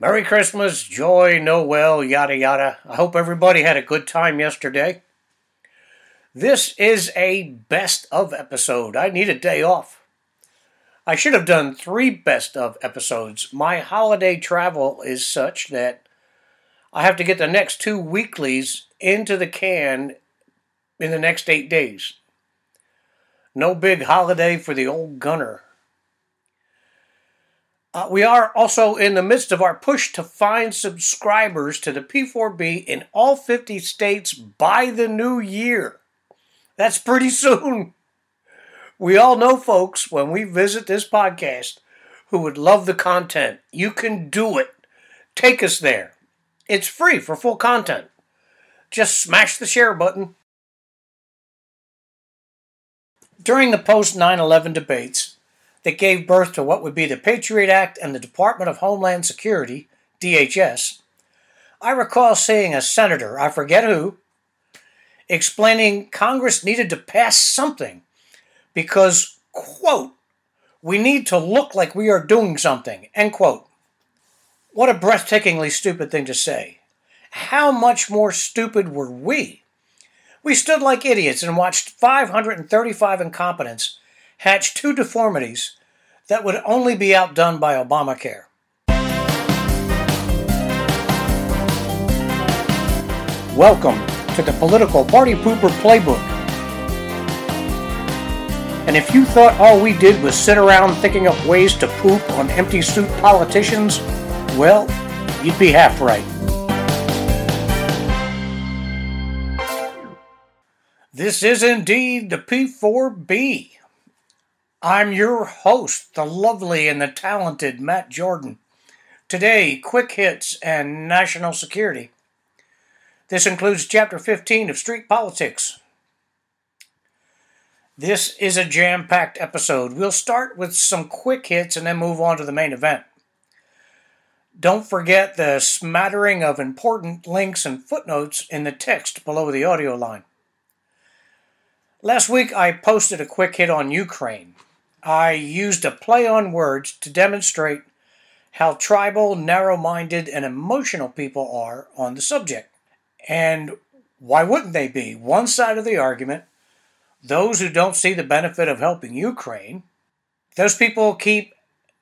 Merry Christmas, joy, Noel, yada yada. I hope everybody had a good time yesterday. This is a best of episode. I need a day off. I should have done three best of episodes. My holiday travel is such that I have to get the next two weeklies into the can in the next eight days. No big holiday for the old gunner. Uh, we are also in the midst of our push to find subscribers to the P4B in all 50 states by the new year. That's pretty soon. We all know folks when we visit this podcast who would love the content. You can do it. Take us there. It's free for full content. Just smash the share button. During the post 9 11 debates, that gave birth to what would be the Patriot Act and the Department of Homeland Security, DHS, I recall seeing a senator, I forget who, explaining Congress needed to pass something because, quote, we need to look like we are doing something, end quote. What a breathtakingly stupid thing to say. How much more stupid were we? We stood like idiots and watched 535 incompetents hatch two deformities that would only be outdone by Obamacare. Welcome to the Political Party Pooper Playbook. And if you thought all we did was sit around thinking up ways to poop on empty suit politicians, well, you'd be half right. This is indeed the P4B. I'm your host, the lovely and the talented Matt Jordan. Today, quick hits and national security. This includes Chapter 15 of Street Politics. This is a jam packed episode. We'll start with some quick hits and then move on to the main event. Don't forget the smattering of important links and footnotes in the text below the audio line. Last week I posted a quick hit on Ukraine. I used a play on words to demonstrate how tribal, narrow minded, and emotional people are on the subject. And why wouldn't they be? One side of the argument, those who don't see the benefit of helping Ukraine, those people keep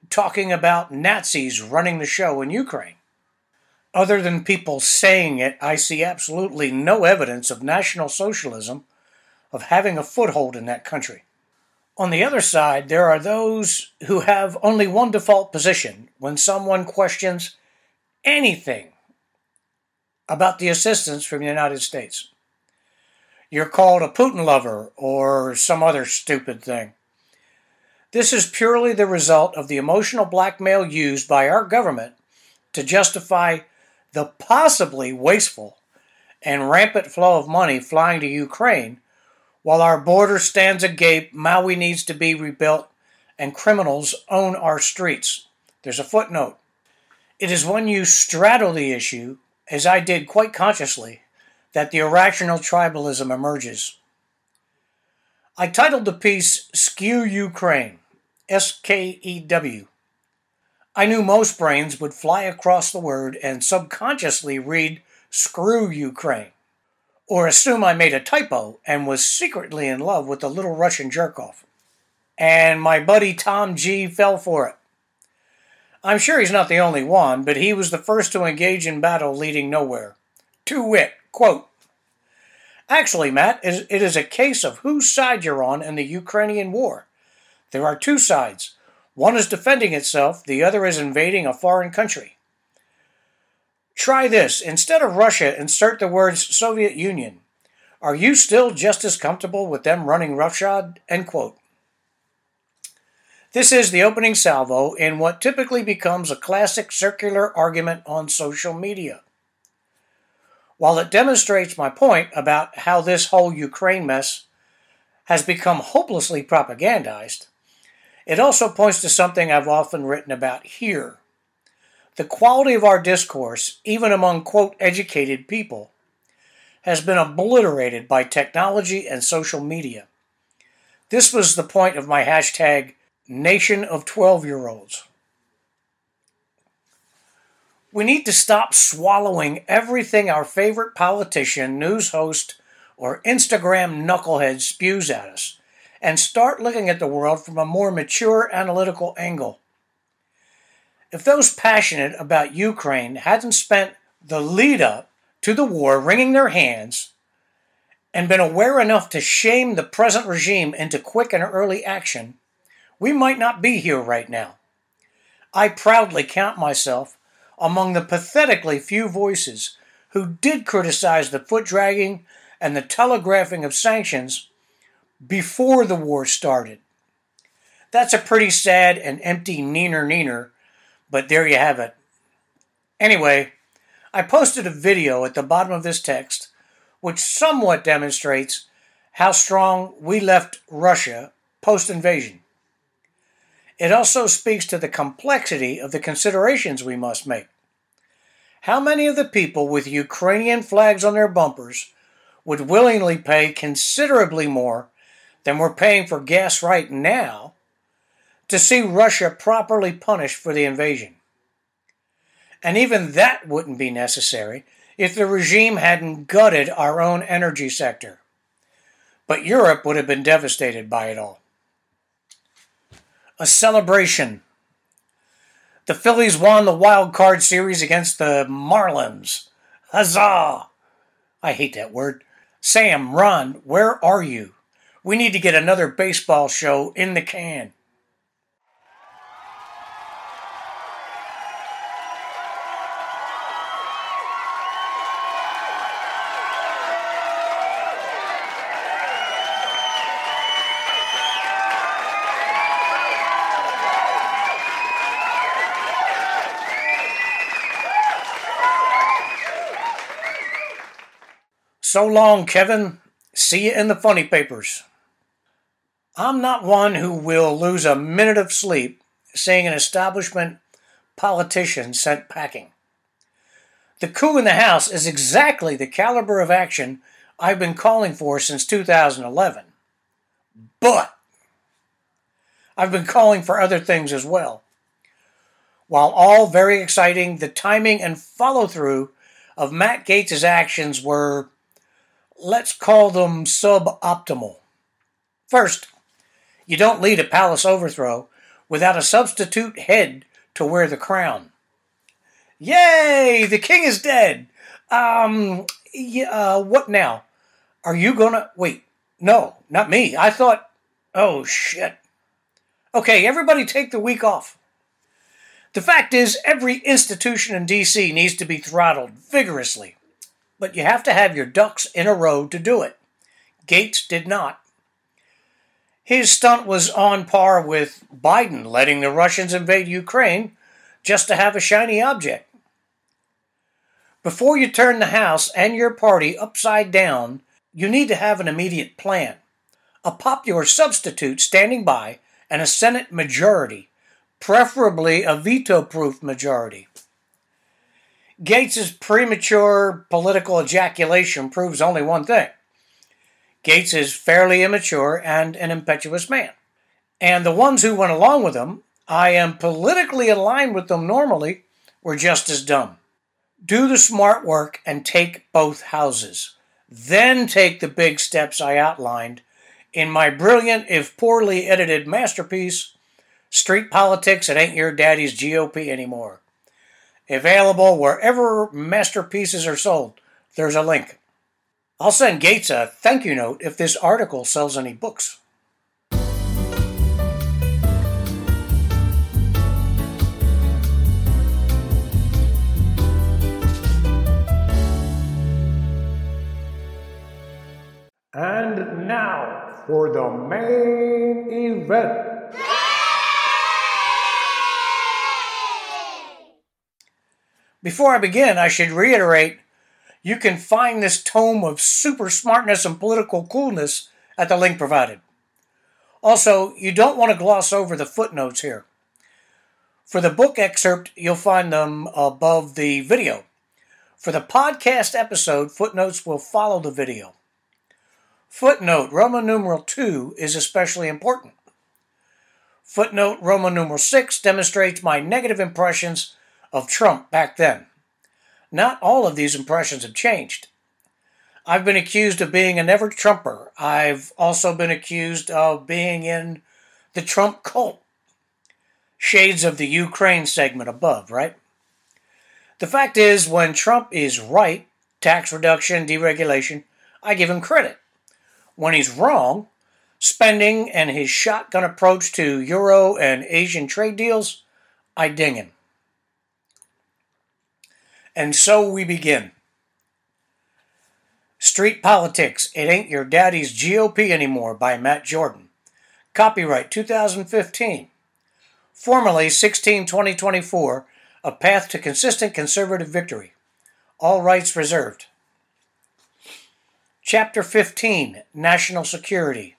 talking about Nazis running the show in Ukraine. Other than people saying it, I see absolutely no evidence of National Socialism of having a foothold in that country. On the other side, there are those who have only one default position when someone questions anything about the assistance from the United States. You're called a Putin lover or some other stupid thing. This is purely the result of the emotional blackmail used by our government to justify the possibly wasteful and rampant flow of money flying to Ukraine while our border stands agape, Maui needs to be rebuilt, and criminals own our streets. There's a footnote. It is when you straddle the issue, as I did quite consciously, that the irrational tribalism emerges. I titled the piece Skew Ukraine, S K E W. I knew most brains would fly across the word and subconsciously read Screw Ukraine or assume I made a typo and was secretly in love with the little Russian jerkoff. And my buddy Tom G fell for it. I'm sure he's not the only one, but he was the first to engage in battle leading nowhere. To wit, quote, Actually, Matt, it is a case of whose side you're on in the Ukrainian war. There are two sides. One is defending itself, the other is invading a foreign country. Try this. Instead of Russia, insert the words Soviet Union. Are you still just as comfortable with them running roughshod? End quote. This is the opening salvo in what typically becomes a classic circular argument on social media. While it demonstrates my point about how this whole Ukraine mess has become hopelessly propagandized, it also points to something I've often written about here the quality of our discourse, even among quote educated people, has been obliterated by technology and social media. This was the point of my hashtag Nation of 12 year olds. We need to stop swallowing everything our favorite politician, news host, or Instagram knucklehead spews at us and start looking at the world from a more mature analytical angle. If those passionate about Ukraine hadn't spent the lead up to the war wringing their hands and been aware enough to shame the present regime into quick and early action, we might not be here right now. I proudly count myself among the pathetically few voices who did criticize the foot dragging and the telegraphing of sanctions before the war started. That's a pretty sad and empty neener neener, but there you have it. Anyway, I posted a video at the bottom of this text which somewhat demonstrates how strong we left Russia post invasion. It also speaks to the complexity of the considerations we must make. How many of the people with Ukrainian flags on their bumpers would willingly pay considerably more than we're paying for gas right now to see Russia properly punished for the invasion? And even that wouldn't be necessary if the regime hadn't gutted our own energy sector. But Europe would have been devastated by it all a celebration. The Phillies won the wild card series against the Marlins. Huzzah! I hate that word. Sam, Ron, where are you? We need to get another baseball show in the can. So long, Kevin. See you in the funny papers. I'm not one who will lose a minute of sleep seeing an establishment politician sent packing. The coup in the House is exactly the caliber of action I've been calling for since 2011. But I've been calling for other things as well. While all very exciting, the timing and follow through of Matt Gaetz' actions were let's call them suboptimal. First, you don't lead a palace overthrow without a substitute head to wear the crown. Yay! The king is dead. Um, yeah, uh, what now? Are you gonna wait? No, not me. I thought. Oh shit. Okay, everybody take the week off. The fact is, every institution in DC needs to be throttled vigorously but you have to have your ducks in a row to do it. Gaetz did not. His stunt was on par with Biden letting the Russians invade Ukraine just to have a shiny object. Before you turn the House and your party upside down, you need to have an immediate plan, a popular substitute standing by, and a Senate majority, preferably a veto proof majority. Gaetz' premature political ejaculation proves only one thing. Gaetz is fairly immature and an impetuous man. And the ones who went along with him, I am politically aligned with them normally, were just as dumb. Do the smart work and take both houses. Then take the big steps I outlined in my brilliant, if poorly edited masterpiece, Street Politics It Ain't Your Daddy's GOP Anymore. Available wherever masterpieces are sold. There's a link. I'll send Gaetz a thank you note if this article sells any books. And now for the main event. Before I begin, I should reiterate you can find this tome of super smartness and political coolness at the link provided. Also, you don't want to gloss over the footnotes here. For the book excerpt, you'll find them above the video. For the podcast episode, footnotes will follow the video. Footnote Roman numeral 2 is especially important. Footnote Roman numeral 6 demonstrates my negative impressions of Trump back then. Not all of these impressions have changed. I've been accused of being a never Trumper. I've also been accused of being in the Trump cult. Shades of the Ukraine segment above, right? The fact is, when Trump is right, tax reduction, deregulation, I give him credit. When he's wrong, spending and his shotgun approach to Euro and Asian trade deals, I ding him. And so we begin. Street Politics, It Ain't Your Daddy's GOP Anymore by Matt Jordan. Copyright 2015. Formerly 16 2024, A Path to Consistent Conservative Victory. All rights reserved. Chapter 15 National Security.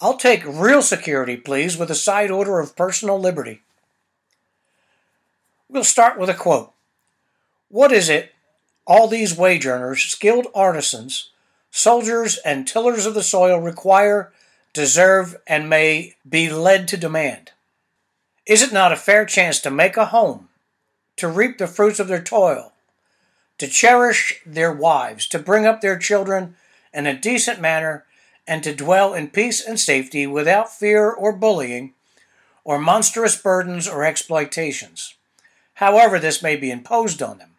I'll take real security, please, with a side order of personal liberty. We'll start with a quote. What is it all these wage earners, skilled artisans, soldiers, and tillers of the soil require, deserve, and may be led to demand? Is it not a fair chance to make a home, to reap the fruits of their toil, to cherish their wives, to bring up their children in a decent manner, and to dwell in peace and safety without fear or bullying, or monstrous burdens or exploitations, however this may be imposed on them?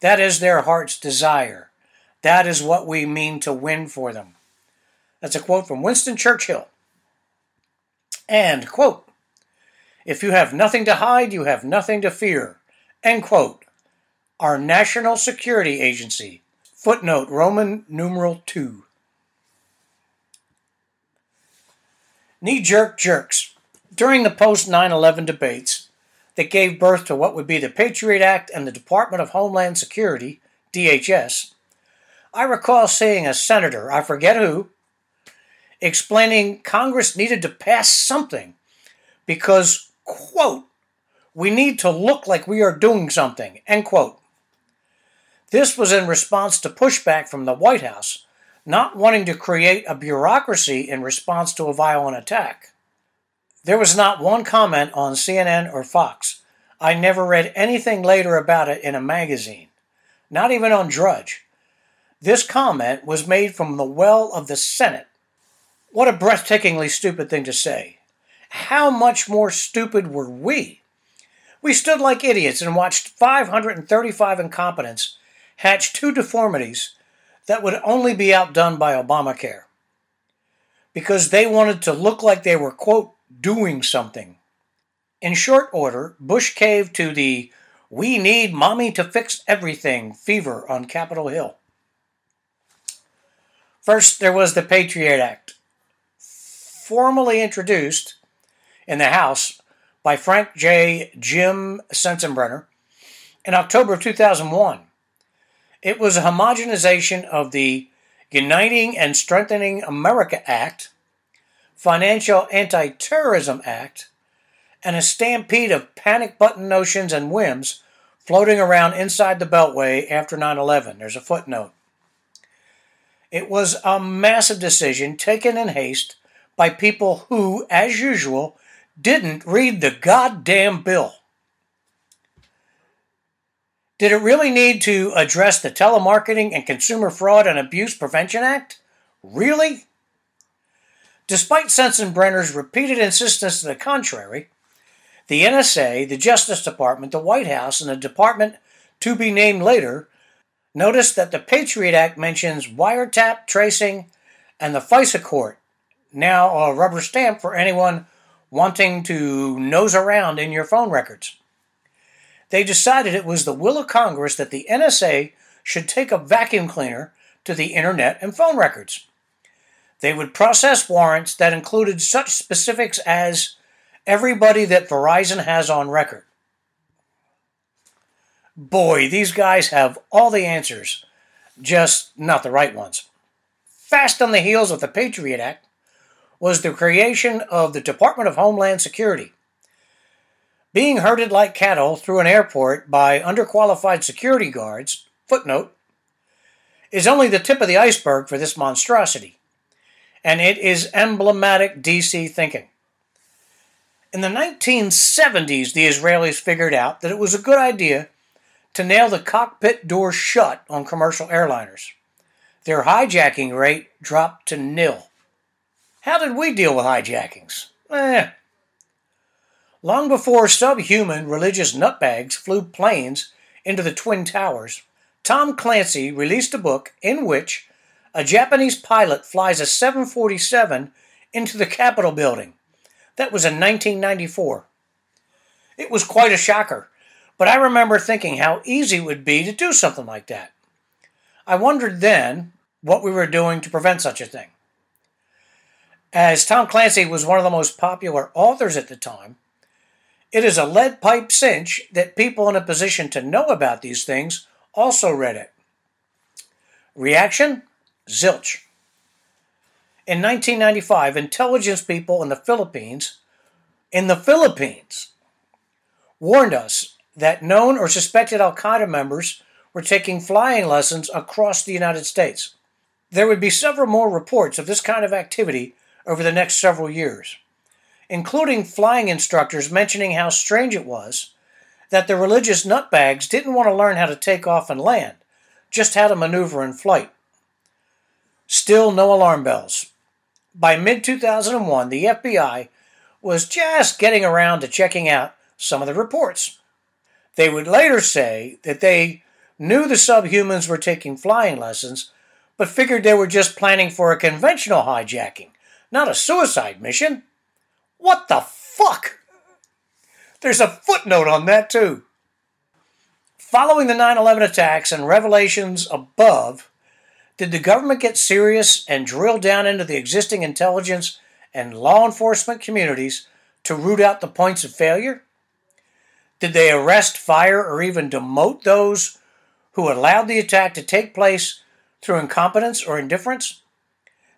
That is their heart's desire. That is what we mean to win for them. That's a quote from Winston Churchill. And, quote, if you have nothing to hide, you have nothing to fear. End quote. Our National Security Agency. Footnote Roman numeral 2. Knee jerk jerks. During the post 9 11 debates, that gave birth to what would be the Patriot Act and the Department of Homeland Security, DHS, I recall seeing a senator, I forget who, explaining Congress needed to pass something because, quote, we need to look like we are doing something, end quote. This was in response to pushback from the White House, not wanting to create a bureaucracy in response to a violent attack. There was not one comment on CNN or Fox. I never read anything later about it in a magazine, not even on Drudge. This comment was made from the well of the Senate. What a breathtakingly stupid thing to say. How much more stupid were we? We stood like idiots and watched 535 incompetents hatch two deformities that would only be outdone by Obamacare. Because they wanted to look like they were, quote, doing something. In short order, Bush caved to the we need mommy to fix everything fever on Capitol Hill. First, there was the Patriot Act, formally introduced in the House by Frank J. Jim Sensenbrenner in October of 2001. It was a homogenization of the Uniting and Strengthening America Act Financial Anti Terrorism Act, and a stampede of panic button notions and whims floating around inside the Beltway after 9 11. There's a footnote. It was a massive decision taken in haste by people who, as usual, didn't read the goddamn bill. Did it really need to address the Telemarketing and Consumer Fraud and Abuse Prevention Act? Really? Despite Sensenbrenner's repeated insistence to the contrary, the NSA, the Justice Department, the White House, and the department to be named later noticed that the Patriot Act mentions wiretap tracing and the FISA court, now a rubber stamp for anyone wanting to nose around in your phone records. They decided it was the will of Congress that the NSA should take a vacuum cleaner to the internet and phone records. They would process warrants that included such specifics as everybody that Verizon has on record. Boy, these guys have all the answers, just not the right ones. Fast on the heels of the Patriot Act was the creation of the Department of Homeland Security. Being herded like cattle through an airport by underqualified security guards, footnote, is only the tip of the iceberg for this monstrosity and it is emblematic DC thinking. In the 1970s, the Israelis figured out that it was a good idea to nail the cockpit door shut on commercial airliners. Their hijacking rate dropped to nil. How did we deal with hijackings? Eh. Long before subhuman religious nutbags flew planes into the Twin Towers, Tom Clancy released a book in which a Japanese pilot flies a 747 into the Capitol building. That was in 1994. It was quite a shocker, but I remember thinking how easy it would be to do something like that. I wondered then what we were doing to prevent such a thing. As Tom Clancy was one of the most popular authors at the time, it is a lead pipe cinch that people in a position to know about these things also read it. Reaction? Zilch. In 1995, intelligence people in the Philippines, in the Philippines, warned us that known or suspected Al Qaeda members were taking flying lessons across the United States. There would be several more reports of this kind of activity over the next several years, including flying instructors mentioning how strange it was that the religious nutbags didn't want to learn how to take off and land, just how to maneuver in flight. Still no alarm bells. By mid 2001, the FBI was just getting around to checking out some of the reports. They would later say that they knew the subhumans were taking flying lessons, but figured they were just planning for a conventional hijacking, not a suicide mission. What the fuck? There's a footnote on that, too. Following the 9 11 attacks and revelations above, did the government get serious and drill down into the existing intelligence and law enforcement communities to root out the points of failure? Did they arrest, fire, or even demote those who allowed the attack to take place through incompetence or indifference?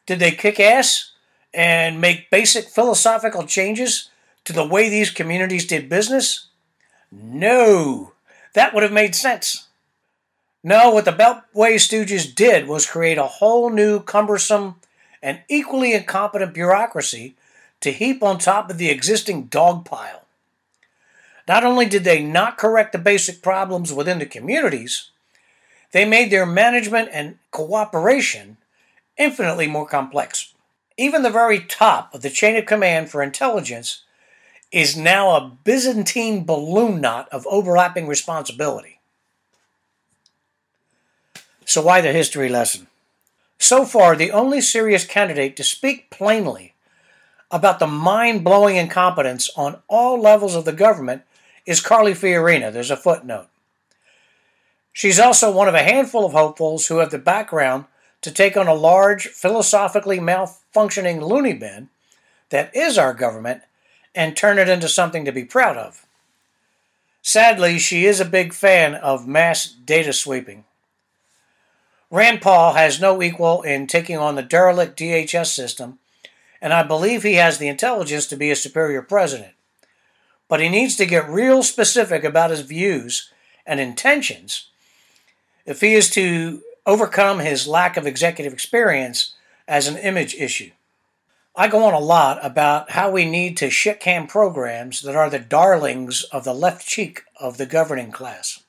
Did they kick ass and make basic philosophical changes to the way these communities did business? No, that would have made sense. No, what the Beltway Stooges did was create a whole new, cumbersome, and equally incompetent bureaucracy to heap on top of the existing dog pile. Not only did they not correct the basic problems within the communities, they made their management and cooperation infinitely more complex. Even the very top of the chain of command for intelligence is now a Byzantine balloon knot of overlapping responsibility. So, why the history lesson? So far, the only serious candidate to speak plainly about the mind blowing incompetence on all levels of the government is Carly Fiorina. There's a footnote. She's also one of a handful of hopefuls who have the background to take on a large, philosophically malfunctioning loony bin that is our government and turn it into something to be proud of. Sadly, she is a big fan of mass data sweeping. Rand Paul has no equal in taking on the derelict DHS system, and I believe he has the intelligence to be a superior president but he needs to get real specific about his views and intentions if he is to overcome his lack of executive experience as an image issue. I go on a lot about how we need to shit can programs that are the darlings of the left cheek of the governing class.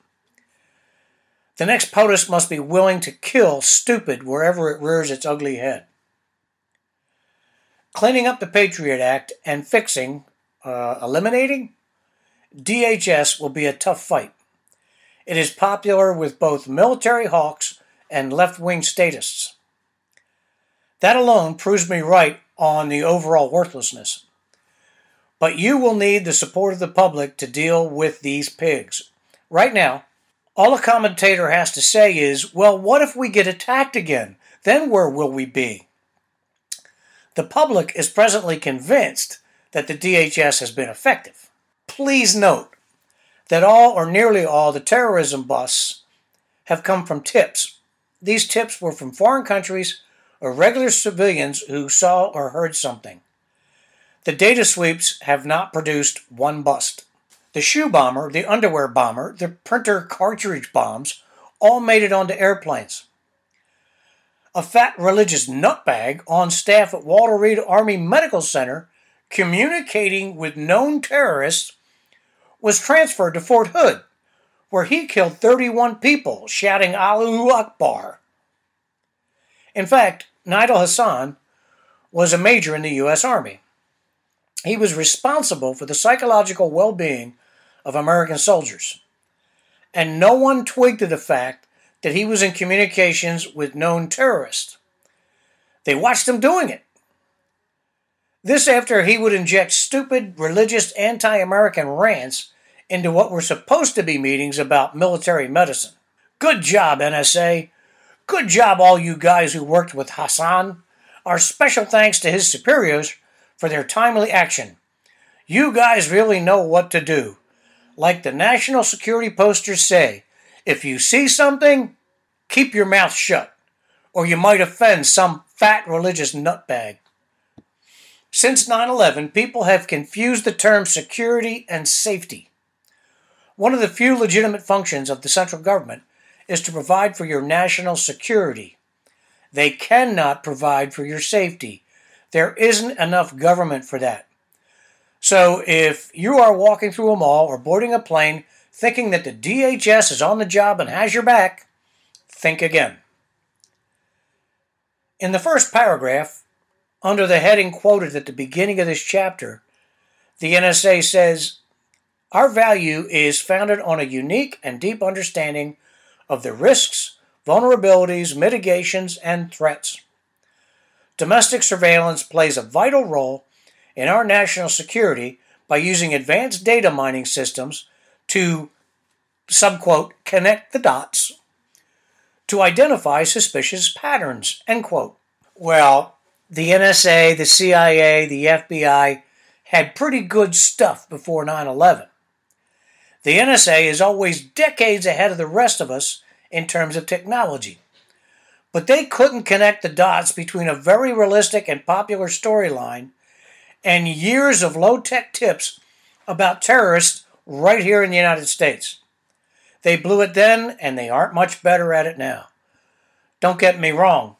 The next POTUS must be willing to kill stupid wherever it rears its ugly head. Cleaning up the Patriot Act and fixing uh, eliminating, DHS will be a tough fight. It is popular with both military hawks and left wing statists. That alone proves me right on the overall worthlessness. But you will need the support of the public to deal with these pigs. Right now, all a commentator has to say is, well, what if we get attacked again? Then where will we be? The public is presently convinced that the DHS has been effective. Please note that all or nearly all the terrorism busts have come from tips. These tips were from foreign countries or regular civilians who saw or heard something. The data sweeps have not produced one bust. The shoe bomber, the underwear bomber, the printer cartridge bombs all made it onto airplanes. A fat religious nutbag on staff at Walter Reed Army Medical Center communicating with known terrorists, was transferred to Fort Hood, where he killed 31 people, shouting Allahu Akbar. In fact, Nidal Hassan was a major in the U.S. Army. He was responsible for the psychological well being of American soldiers. And no one twigged to the fact that he was in communications with known terrorists. They watched him doing it. This after he would inject stupid, religious, anti American rants into what were supposed to be meetings about military medicine. Good job, NSA. Good job, all you guys who worked with Hassan. Our special thanks to his superiors for their timely action. You guys really know what to do. Like the national security posters say, if you see something, keep your mouth shut, or you might offend some fat religious nutbag. Since 9 11, people have confused the term security and safety. One of the few legitimate functions of the central government is to provide for your national security. They cannot provide for your safety. There isn't enough government for that. So if you are walking through a mall or boarding a plane thinking that the DHS is on the job and has your back, think again. In the first paragraph, under the heading quoted at the beginning of this chapter, the NSA says our value is founded on a unique and deep understanding of the risks, vulnerabilities, mitigations, and threats. Domestic surveillance plays a vital role in our national security by using advanced data mining systems to, subquote, connect the dots to identify suspicious patterns, end quote. Well, the NSA, the CIA, the FBI had pretty good stuff before 9 11. The NSA is always decades ahead of the rest of us in terms of technology. But they couldn't connect the dots between a very realistic and popular storyline and years of low tech tips about terrorists right here in the United States. They blew it then, and they aren't much better at it now. Don't get me wrong.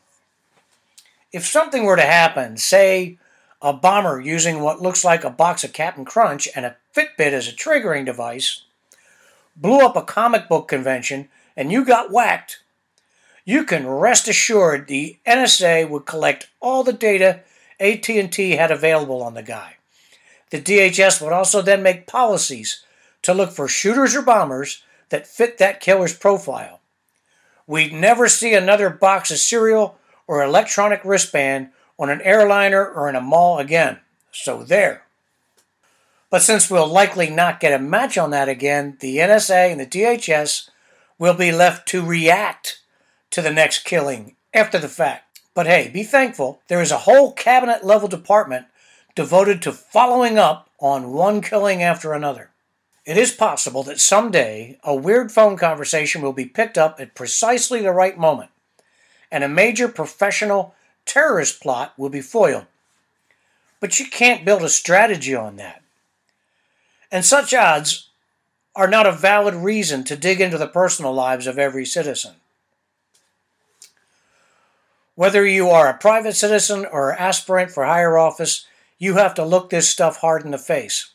If something were to happen, say a bomber using what looks like a box of Cap'n Crunch and a Fitbit as a triggering device, blew up a comic book convention, and you got whacked, you can rest assured the NSA would collect all the data AT&T had available on the guy. The DHS would also then make policies to look for shooters or bombers that fit that killer's profile. We'd never see another box of cereal or electronic wristband on an airliner or in a mall again. So there. But since we'll likely not get a match on that again, the NSA and the DHS will be left to react to the next killing after the fact. But hey, be thankful there is a whole cabinet level department devoted to following up on one killing after another. It is possible that someday a weird phone conversation will be picked up at precisely the right moment, and a major professional terrorist plot will be foiled. But you can't build a strategy on that. And such odds are not a valid reason to dig into the personal lives of every citizen. Whether you are a private citizen or aspirant for higher office, you have to look this stuff hard in the face.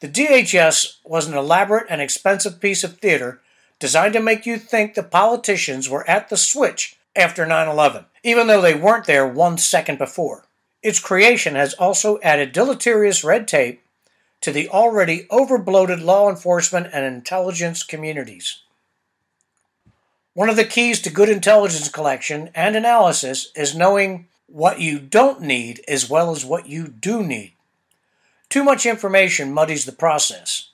The DHS was an elaborate and expensive piece of theater designed to make you think the politicians were at the switch after 9 11, even though they weren't there one second before. Its creation has also added deleterious red tape to the already overbloated law enforcement and intelligence communities. One of the keys to good intelligence collection and analysis is knowing what you don't need as well as what you do need. Too much information muddies the process.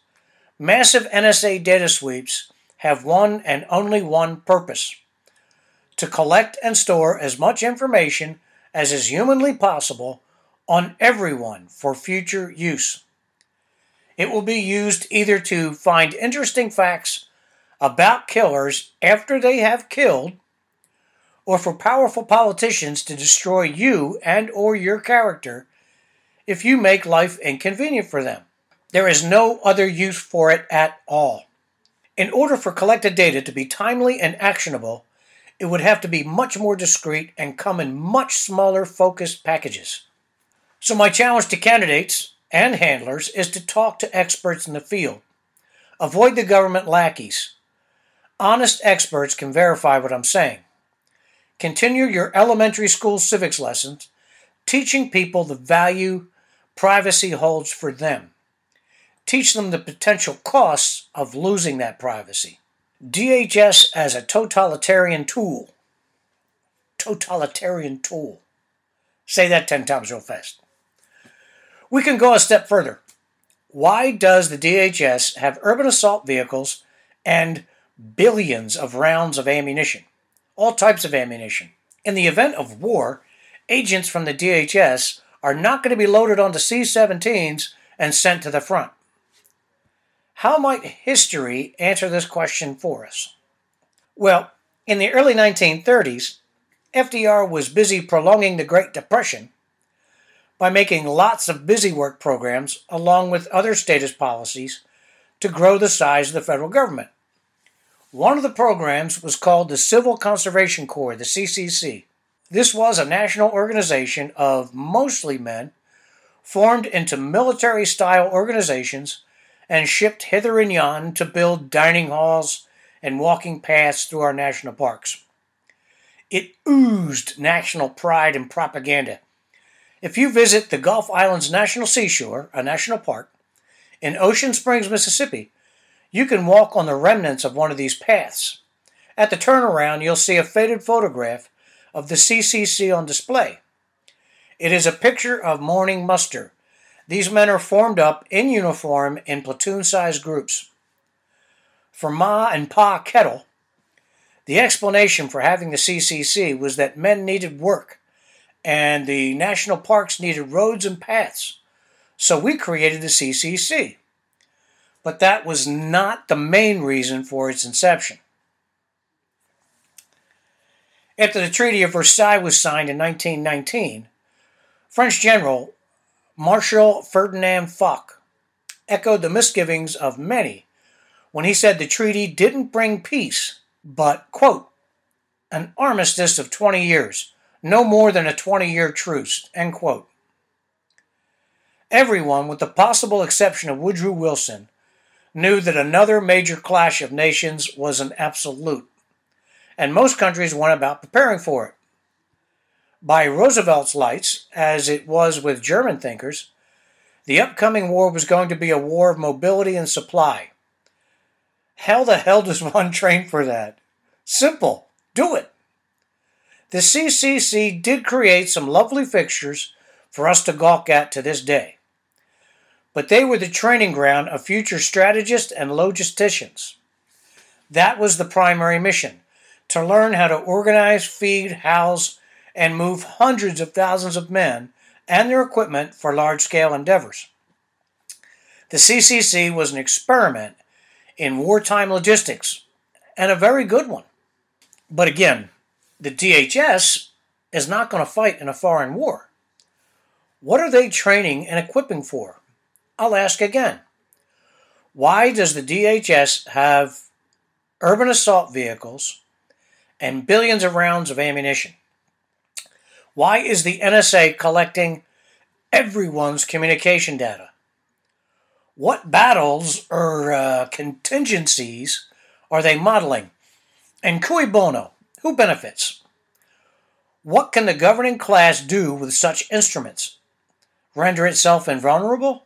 Massive NSA data sweeps have one and only one purpose to collect and store as much information as is humanly possible on everyone for future use. It will be used either to find interesting facts about killers after they have killed or for powerful politicians to destroy you and or your character if you make life inconvenient for them. There is no other use for it at all. In order for collected data to be timely and actionable, it would have to be much more discreet and come in much smaller focused packages. So, my challenge to candidates and handlers is to talk to experts in the field. Avoid the government lackeys. Honest experts can verify what I'm saying. Continue your elementary school civics lessons, teaching people the value privacy holds for them. Teach them the potential costs of losing that privacy. DHS as a totalitarian tool. Totalitarian tool. Say that 10 times real fast. We can go a step further. Why does the DHS have urban assault vehicles and billions of rounds of ammunition? All types of ammunition. In the event of war, agents from the DHS are not going to be loaded onto C 17s and sent to the front. How might history answer this question for us? Well, in the early 1930s, FDR was busy prolonging the Great Depression by making lots of busy work programs along with other statist policies to grow the size of the federal government. One of the programs was called the Civil Conservation Corps, the CCC. This was a national organization of mostly men formed into military style organizations and shipped hither and yon to build dining halls and walking paths through our national parks. It oozed national pride and propaganda. If you visit the Gulf Islands National Seashore, a national park, in Ocean Springs, Mississippi, you can walk on the remnants of one of these paths. At the turnaround, you'll see a faded photograph of the CCC on display. It is a picture of morning muster. These men are formed up in uniform in platoon sized groups. For Ma and Pa Kettle, the explanation for having the CCC was that men needed work and the national parks needed roads and paths. So we created the CCC. But that was not the main reason for its inception. After the Treaty of Versailles was signed in 1919, French General Marshal Ferdinand Foch echoed the misgivings of many when he said the treaty didn't bring peace, but, quote, an armistice of 20 years, no more than a 20 year truce, end quote. Everyone, with the possible exception of Woodrow Wilson, knew that another major clash of nations was an absolute and most countries went about preparing for it. By Roosevelt's lights, as it was with German thinkers, the upcoming war was going to be a war of mobility and supply. How the hell does one train for that? Simple. Do it. The CCC did create some lovely fixtures for us to gawk at to this day. But they were the training ground of future strategists and logisticians. That was the primary mission to learn how to organize, feed, house, and move hundreds of thousands of men and their equipment for large scale endeavors. The CCC was an experiment in wartime logistics and a very good one. But again, the DHS is not going to fight in a foreign war. What are they training and equipping for? I'll ask again. Why does the DHS have urban assault vehicles and billions of rounds of ammunition. Why is the NSA collecting everyone's communication data? What battles or uh, contingencies are they modeling? And cui bono, who benefits? What can the governing class do with such instruments? Render itself invulnerable?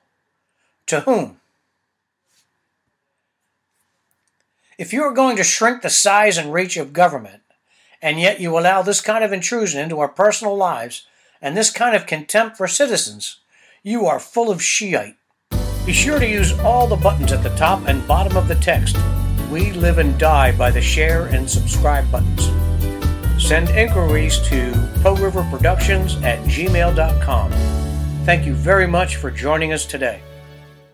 To whom? If you are going to shrink the size and reach of government, and yet you allow this kind of intrusion into our personal lives and this kind of contempt for citizens, you are full of Shiite. Be sure to use all the buttons at the top and bottom of the text. We live and die by the share and subscribe buttons. Send inquiries to River Productions at gmail.com. Thank you very much for joining us today.